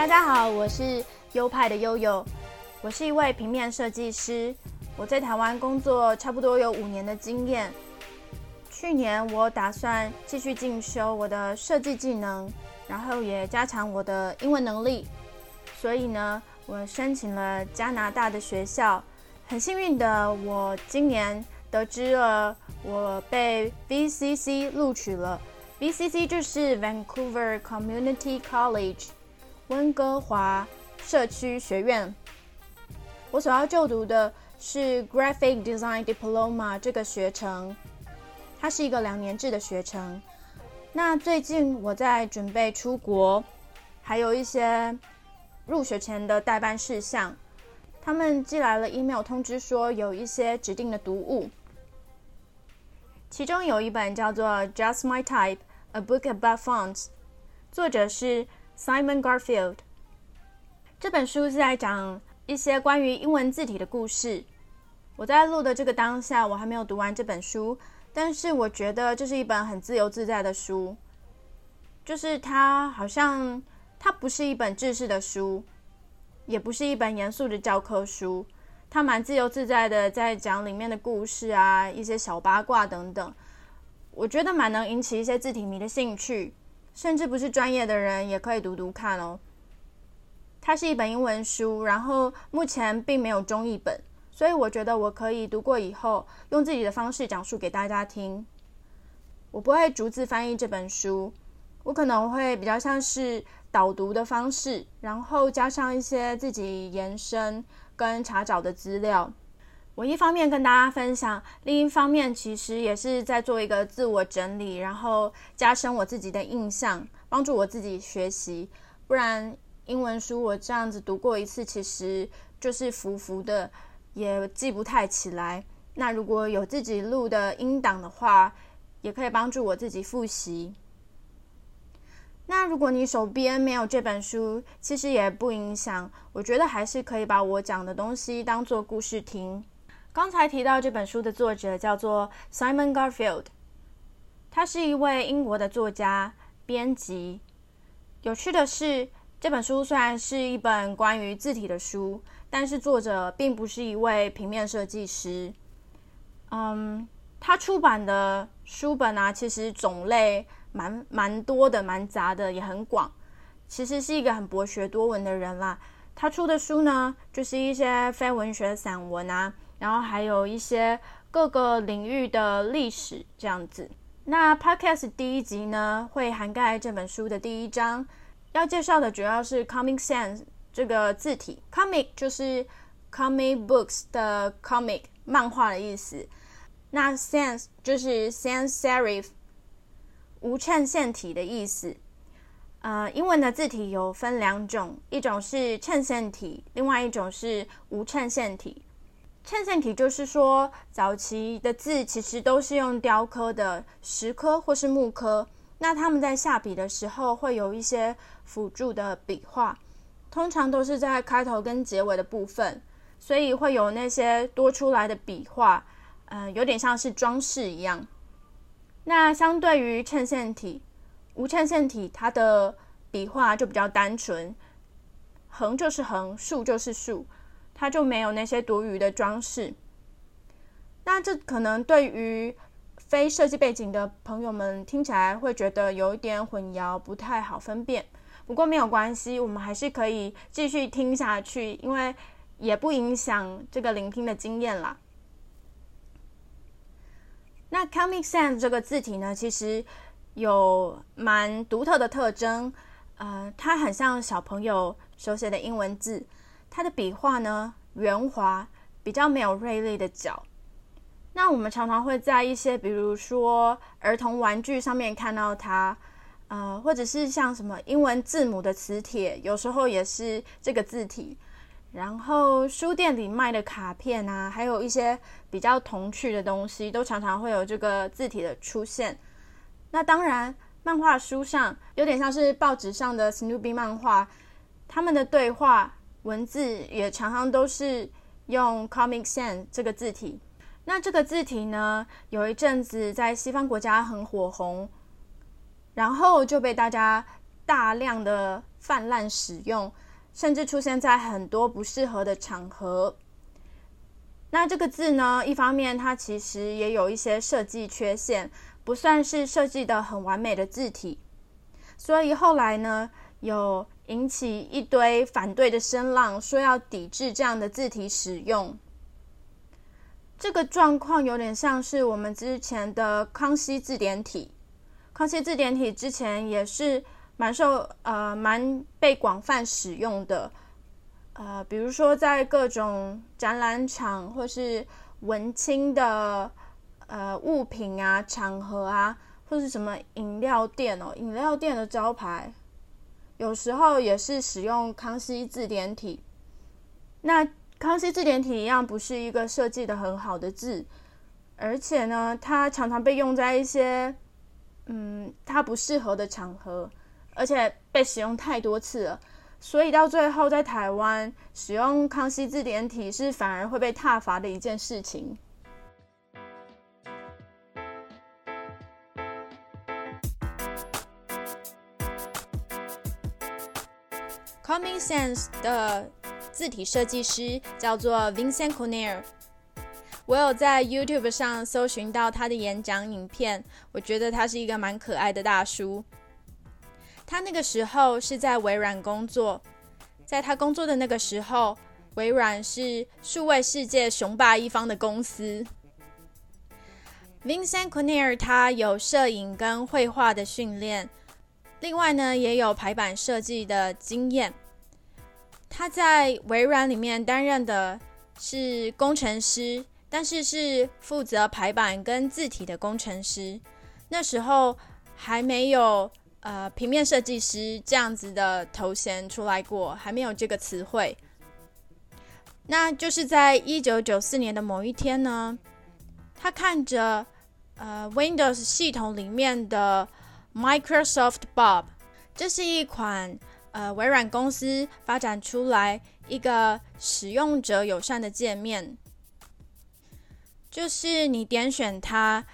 大家好，我是优派的悠悠，我是一位平面设计师，我在台湾工作差不多有五年的经验。去年我打算继续进修我的设计技能，然后也加强我的英文能力，所以呢，我申请了加拿大的学校。很幸运的，我今年得知了我被 VCC 录取了。VCC 就是 Vancouver Community College，温哥华社区学院。我所要就读的是 Graphic Design Diploma 这个学程，它是一个两年制的学程。那最近我在准备出国，还有一些入学前的代办事项。他们寄来了 email 通知说有一些指定的读物，其中有一本叫做《Just My Type: A Book About Fonts》，作者是 Simon Garfield。这本书是在讲一些关于英文字体的故事。我在录的这个当下，我还没有读完这本书，但是我觉得这是一本很自由自在的书，就是它好像它不是一本知识的书。也不是一本严肃的教科书，它蛮自由自在的，在讲里面的故事啊，一些小八卦等等。我觉得蛮能引起一些字体迷的兴趣，甚至不是专业的人也可以读读看哦。它是一本英文书，然后目前并没有中译本，所以我觉得我可以读过以后，用自己的方式讲述给大家听。我不会逐字翻译这本书，我可能会比较像是。导读的方式，然后加上一些自己延伸跟查找的资料。我一方面跟大家分享，另一方面其实也是在做一个自我整理，然后加深我自己的印象，帮助我自己学习。不然英文书我这样子读过一次，其实就是浮浮的，也记不太起来。那如果有自己录的音档的话，也可以帮助我自己复习。那如果你手边没有这本书，其实也不影响。我觉得还是可以把我讲的东西当做故事听。刚才提到这本书的作者叫做 Simon Garfield，他是一位英国的作家、编辑。有趣的是，这本书虽然是一本关于字体的书，但是作者并不是一位平面设计师。嗯，他出版的书本啊，其实种类。蛮蛮多的，蛮杂的，也很广。其实是一个很博学多闻的人啦。他出的书呢，就是一些非文学散文啊，然后还有一些各个领域的历史这样子。那 Podcast 第一集呢，会涵盖这本书的第一章，要介绍的主要是 Comic Sans 这个字体。Comic 就是 Comic Books 的 Comic 漫画的意思。那 Sans 就是 Sans Serif。无衬线体的意思，呃，英文的字体有分两种，一种是衬线体，另外一种是无衬线体。衬线体就是说，早期的字其实都是用雕刻的，石刻或是木刻，那他们在下笔的时候会有一些辅助的笔画，通常都是在开头跟结尾的部分，所以会有那些多出来的笔画，呃，有点像是装饰一样。那相对于衬线体，无衬线体它的笔画就比较单纯，横就是横，竖就是竖，它就没有那些多余的装饰。那这可能对于非设计背景的朋友们听起来会觉得有一点混淆，不太好分辨。不过没有关系，我们还是可以继续听下去，因为也不影响这个聆听的经验啦。那 Comic Sans 这个字体呢，其实有蛮独特的特征，呃，它很像小朋友手写的英文字，它的笔画呢圆滑，比较没有锐利的角。那我们常常会在一些比如说儿童玩具上面看到它，呃，或者是像什么英文字母的磁铁，有时候也是这个字体。然后书店里卖的卡片啊，还有一些比较童趣的东西，都常常会有这个字体的出现。那当然，漫画书上有点像是报纸上的 Snoopy 漫画，他们的对话文字也常常都是用 Comic Sans 这个字体。那这个字体呢，有一阵子在西方国家很火红，然后就被大家。大量的泛滥使用，甚至出现在很多不适合的场合。那这个字呢，一方面它其实也有一些设计缺陷，不算是设计的很完美的字体，所以后来呢，有引起一堆反对的声浪，说要抵制这样的字体使用。这个状况有点像是我们之前的康熙字典体。康熙字典体之前也是蛮受呃蛮被广泛使用的，呃，比如说在各种展览场或是文青的呃物品啊场合啊，或是什么饮料店哦，饮料店的招牌，有时候也是使用康熙字典体。那康熙字典体一样不是一个设计的很好的字，而且呢，它常常被用在一些嗯它不适合的场合，而且被使用太多次了，所以到最后在台湾使用康熙字典体是反而会被挞伐的一件事情。Common Sense 的。字体设计师叫做 Vincent Corner，我有在 YouTube 上搜寻到他的演讲影片，我觉得他是一个蛮可爱的大叔。他那个时候是在微软工作，在他工作的那个时候，微软是数位世界雄霸一方的公司。Vincent Corner 他有摄影跟绘画的训练，另外呢也有排版设计的经验。他在微软里面担任的是工程师，但是是负责排版跟字体的工程师。那时候还没有呃平面设计师这样子的头衔出来过，还没有这个词汇。那就是在一九九四年的某一天呢，他看着呃 Windows 系统里面的 Microsoft Bob，这是一款。呃，微软公司发展出来一个使用者友善的界面，就是你点选它，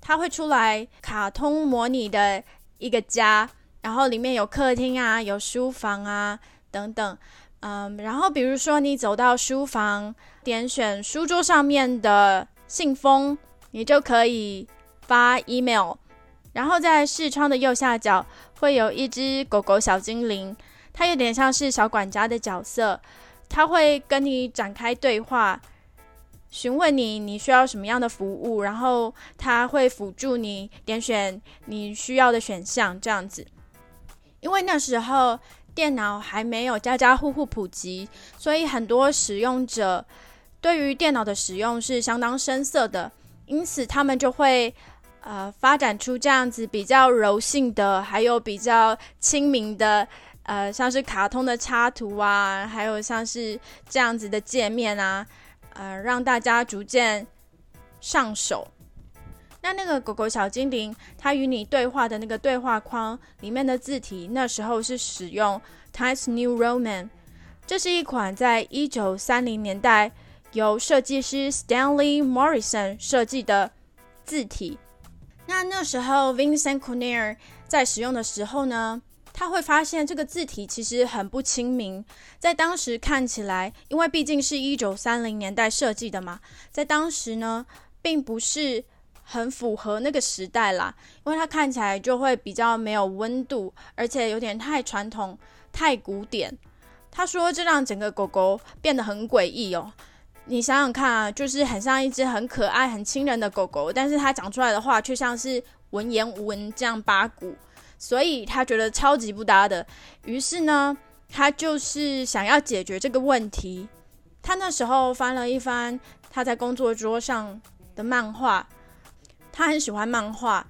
它会出来卡通模拟的一个家，然后里面有客厅啊，有书房啊等等。嗯，然后比如说你走到书房，点选书桌上面的信封，你就可以发 email。然后在视窗的右下角会有一只狗狗小精灵，它有点像是小管家的角色，它会跟你展开对话，询问你你需要什么样的服务，然后它会辅助你点选你需要的选项，这样子。因为那时候电脑还没有家家户户普及，所以很多使用者对于电脑的使用是相当生涩的，因此他们就会。呃，发展出这样子比较柔性的，还有比较亲民的，呃，像是卡通的插图啊，还有像是这样子的界面啊，呃，让大家逐渐上手。那那个狗狗小精灵，它与你对话的那个对话框里面的字体，那时候是使用 Times New Roman，这是一款在一九三零年代由设计师 Stanley Morrison 设计的字体。那那时候，Vincent Corner 在使用的时候呢，他会发现这个字体其实很不亲民。在当时看起来，因为毕竟是一九三零年代设计的嘛，在当时呢，并不是很符合那个时代啦。因为它看起来就会比较没有温度，而且有点太传统、太古典。他说，这让整个狗狗变得很诡异哦。你想想看啊，就是很像一只很可爱、很亲人的狗狗，但是它讲出来的话却像是文言文这样八股，所以他觉得超级不搭的。于是呢，他就是想要解决这个问题。他那时候翻了一翻他在工作桌上的漫画，他很喜欢漫画，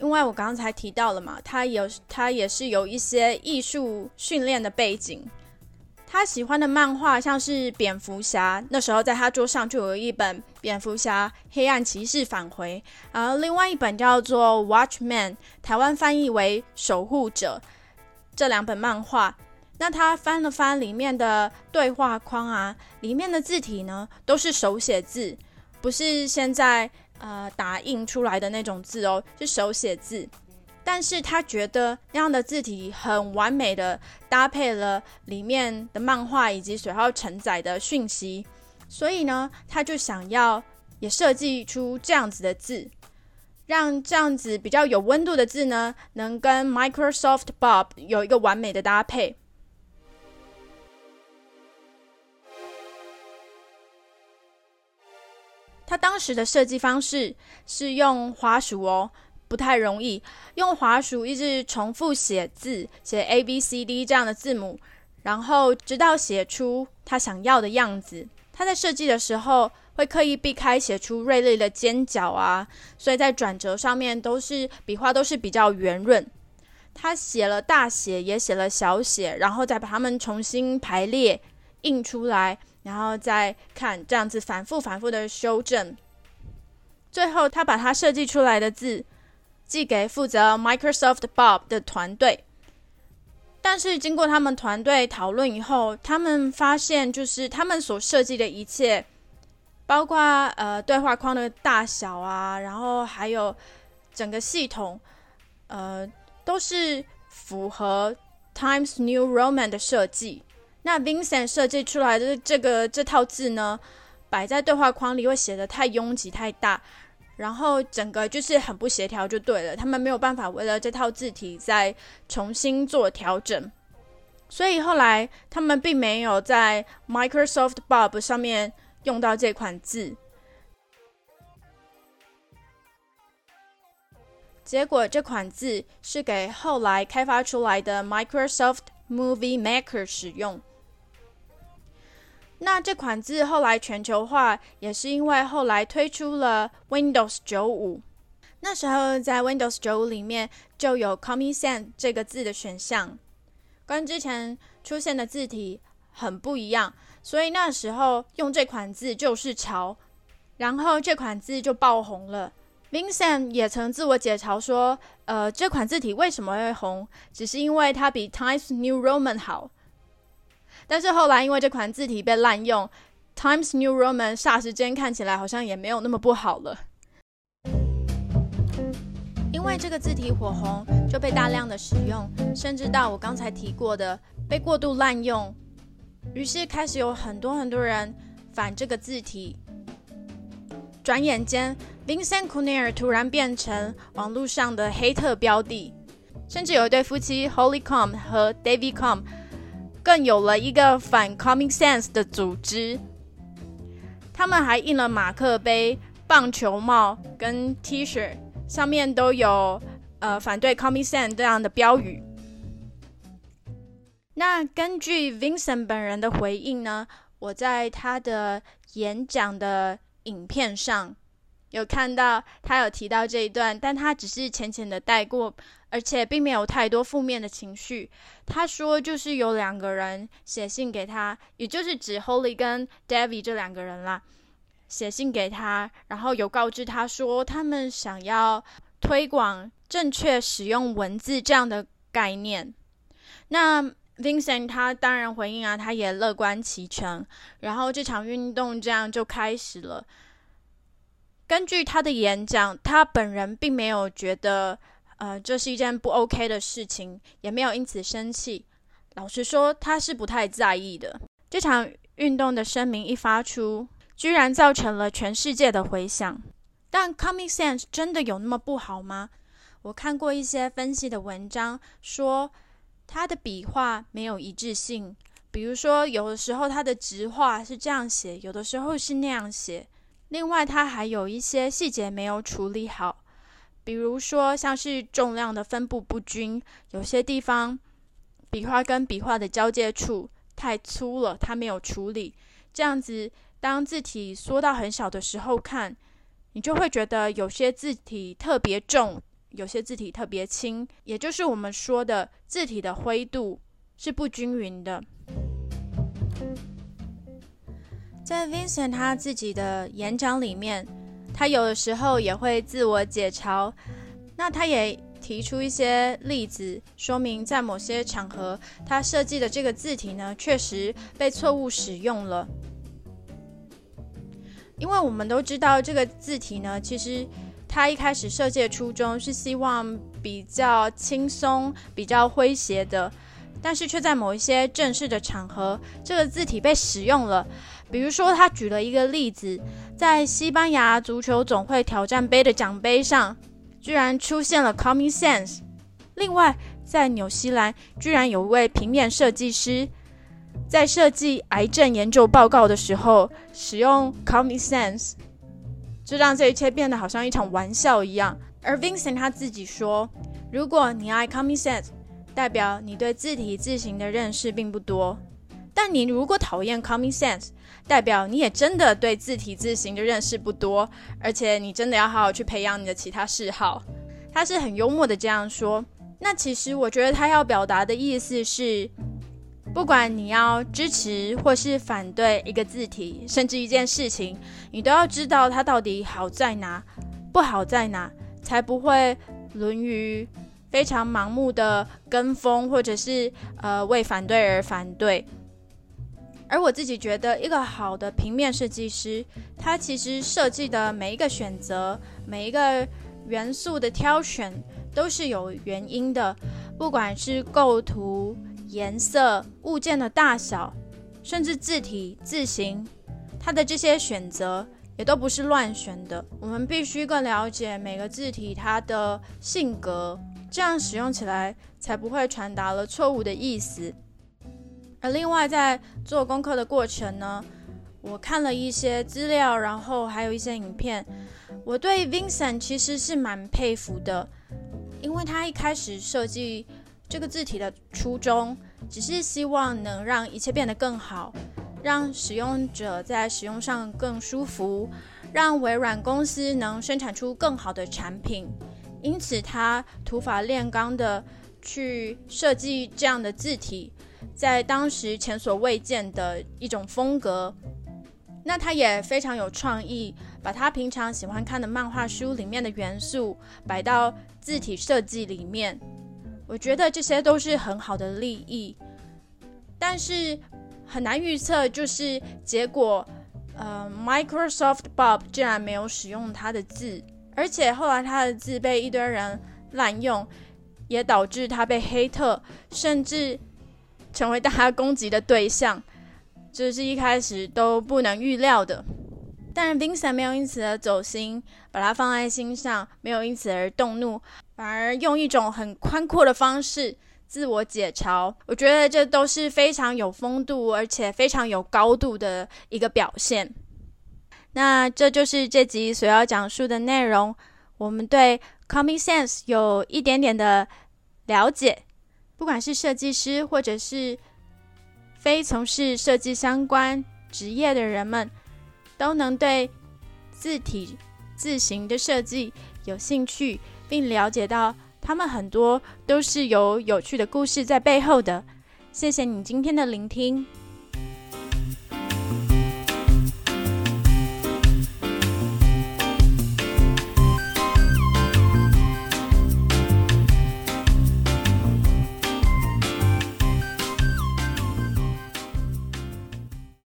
因为我刚才提到了嘛，他有他也是有一些艺术训练的背景。他喜欢的漫画像是蝙蝠侠，那时候在他桌上就有一本蝙蝠侠黑暗骑士返回，然后另外一本叫做 Watchman，台湾翻译为守护者，这两本漫画。那他翻了翻里面的对话框啊，里面的字体呢都是手写字，不是现在呃打印出来的那种字哦，是手写字。但是他觉得那样的字体很完美的搭配了里面的漫画以及所要承载的讯息，所以呢，他就想要也设计出这样子的字，让这样子比较有温度的字呢，能跟 Microsoft Bob 有一个完美的搭配。他当时的设计方式是用滑鼠哦。不太容易用滑鼠一直重复写字，写 A B C D 这样的字母，然后直到写出他想要的样子。他在设计的时候会刻意避开写出锐利的尖角啊，所以在转折上面都是笔画都是比较圆润。他写了大写，也写了小写，然后再把它们重新排列印出来，然后再看这样子反复反复的修正，最后他把他设计出来的字。寄给负责 Microsoft Bob 的团队，但是经过他们团队讨论以后，他们发现就是他们所设计的一切，包括呃对话框的大小啊，然后还有整个系统，呃都是符合 Times New Roman 的设计。那 Vincent 设计出来的这个这套字呢，摆在对话框里会写的太拥挤太大。然后整个就是很不协调，就对了。他们没有办法为了这套字体再重新做调整，所以后来他们并没有在 Microsoft Bob 上面用到这款字。结果这款字是给后来开发出来的 Microsoft Movie Maker 使用。那这款字后来全球化，也是因为后来推出了 Windows 九五。那时候在 Windows 九五里面就有 Comic Sans 这个字的选项，跟之前出现的字体很不一样，所以那时候用这款字就是潮，然后这款字就爆红了。Vincent 也曾自我解嘲说，呃，这款字体为什么会红，只是因为它比 Times New Roman 好。但是后来，因为这款字体被滥用，Times New Roman 霎时间看起来好像也没有那么不好了。因为这个字体火红，就被大量的使用，甚至到我刚才提过的被过度滥用，于是开始有很多很多人反这个字体。转眼间，Vincent c o n e r 突然变成网络上的黑特标的，甚至有一对夫妻 Hollycom 和 David Com。更有了一个反 common sense 的组织，他们还印了马克杯、棒球帽跟 T 恤，上面都有呃反对 common sense 这样的标语。那根据 Vincent 本人的回应呢，我在他的演讲的影片上有看到他有提到这一段，但他只是浅浅的带过。而且并没有太多负面的情绪。他说，就是有两个人写信给他，也就是指 Holly 跟 David 这两个人啦，写信给他，然后有告知他说，他们想要推广正确使用文字这样的概念。那 Vincent 他当然回应啊，他也乐观其成。然后这场运动这样就开始了。根据他的演讲，他本人并没有觉得。呃，这是一件不 OK 的事情，也没有因此生气。老实说，他是不太在意的。这场运动的声明一发出，居然造成了全世界的回响。但 Comic Sans 真的有那么不好吗？我看过一些分析的文章，说他的笔画没有一致性，比如说有的时候他的直画是这样写，有的时候是那样写。另外，他还有一些细节没有处理好。比如说，像是重量的分布不均，有些地方笔画跟笔画的交界处太粗了，它没有处理。这样子，当字体缩到很小的时候看，你就会觉得有些字体特别重，有些字体特别轻，也就是我们说的字体的灰度是不均匀的。在 Vincent 他自己的演讲里面。他有的时候也会自我解嘲，那他也提出一些例子，说明在某些场合他设计的这个字体呢，确实被错误使用了。因为我们都知道这个字体呢，其实他一开始设计的初衷是希望比较轻松、比较诙谐的，但是却在某一些正式的场合，这个字体被使用了。比如说，他举了一个例子，在西班牙足球总会挑战杯的奖杯上，居然出现了 “common sense”。另外，在纽西兰，居然有一位平面设计师在设计癌症研究报告的时候使用 “common sense”。就让这一切变得好像一场玩笑一样。而 Vincent 他自己说：“如果你爱 Common Sense，代表你对字体字形的认识并不多；但你如果讨厌 Common Sense，代表你也真的对字体字形的认识不多，而且你真的要好好去培养你的其他嗜好。”他是很幽默的这样说。那其实我觉得他要表达的意思是。不管你要支持或是反对一个字体，甚至一件事情，你都要知道它到底好在哪，不好在哪，才不会沦于非常盲目的跟风，或者是呃为反对而反对。而我自己觉得，一个好的平面设计师，他其实设计的每一个选择，每一个元素的挑选，都是有原因的，不管是构图。颜色、物件的大小，甚至字体、字形，它的这些选择也都不是乱选的。我们必须更了解每个字体它的性格，这样使用起来才不会传达了错误的意思。而另外，在做功课的过程呢，我看了一些资料，然后还有一些影片。我对 Vincent 其实是蛮佩服的，因为他一开始设计。这个字体的初衷只是希望能让一切变得更好，让使用者在使用上更舒服，让微软公司能生产出更好的产品。因此，他土法炼钢的去设计这样的字体，在当时前所未见的一种风格。那他也非常有创意，把他平常喜欢看的漫画书里面的元素摆到字体设计里面。我觉得这些都是很好的利益，但是很难预测，就是结果，呃，Microsoft Bob 竟然没有使用他的字，而且后来他的字被一堆人滥用，也导致他被黑特，甚至成为大家攻击的对象，这是一开始都不能预料的。但是 Vincent 没有因此而走心，把它放在心上，没有因此而动怒，反而用一种很宽阔的方式自我解嘲。我觉得这都是非常有风度，而且非常有高度的一个表现。那这就是这集所要讲述的内容。我们对 Common Sense 有一点点的了解，不管是设计师或者是非从事设计相关职业的人们。都能对字体字形的设计有兴趣，并了解到他们很多都是有有趣的故事在背后的。谢谢你今天的聆听。